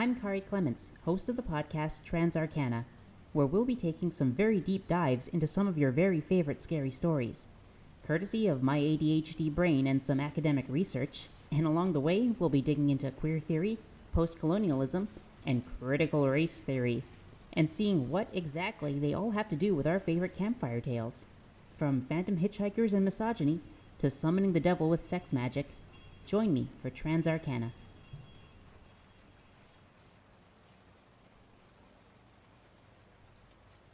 I'm Kari Clements, host of the podcast TransArcana, where we'll be taking some very deep dives into some of your very favorite scary stories. Courtesy of my ADHD brain and some academic research, and along the way, we'll be digging into queer theory, post colonialism, and critical race theory, and seeing what exactly they all have to do with our favorite campfire tales. From phantom hitchhikers and misogyny to summoning the devil with sex magic, join me for TransArcana.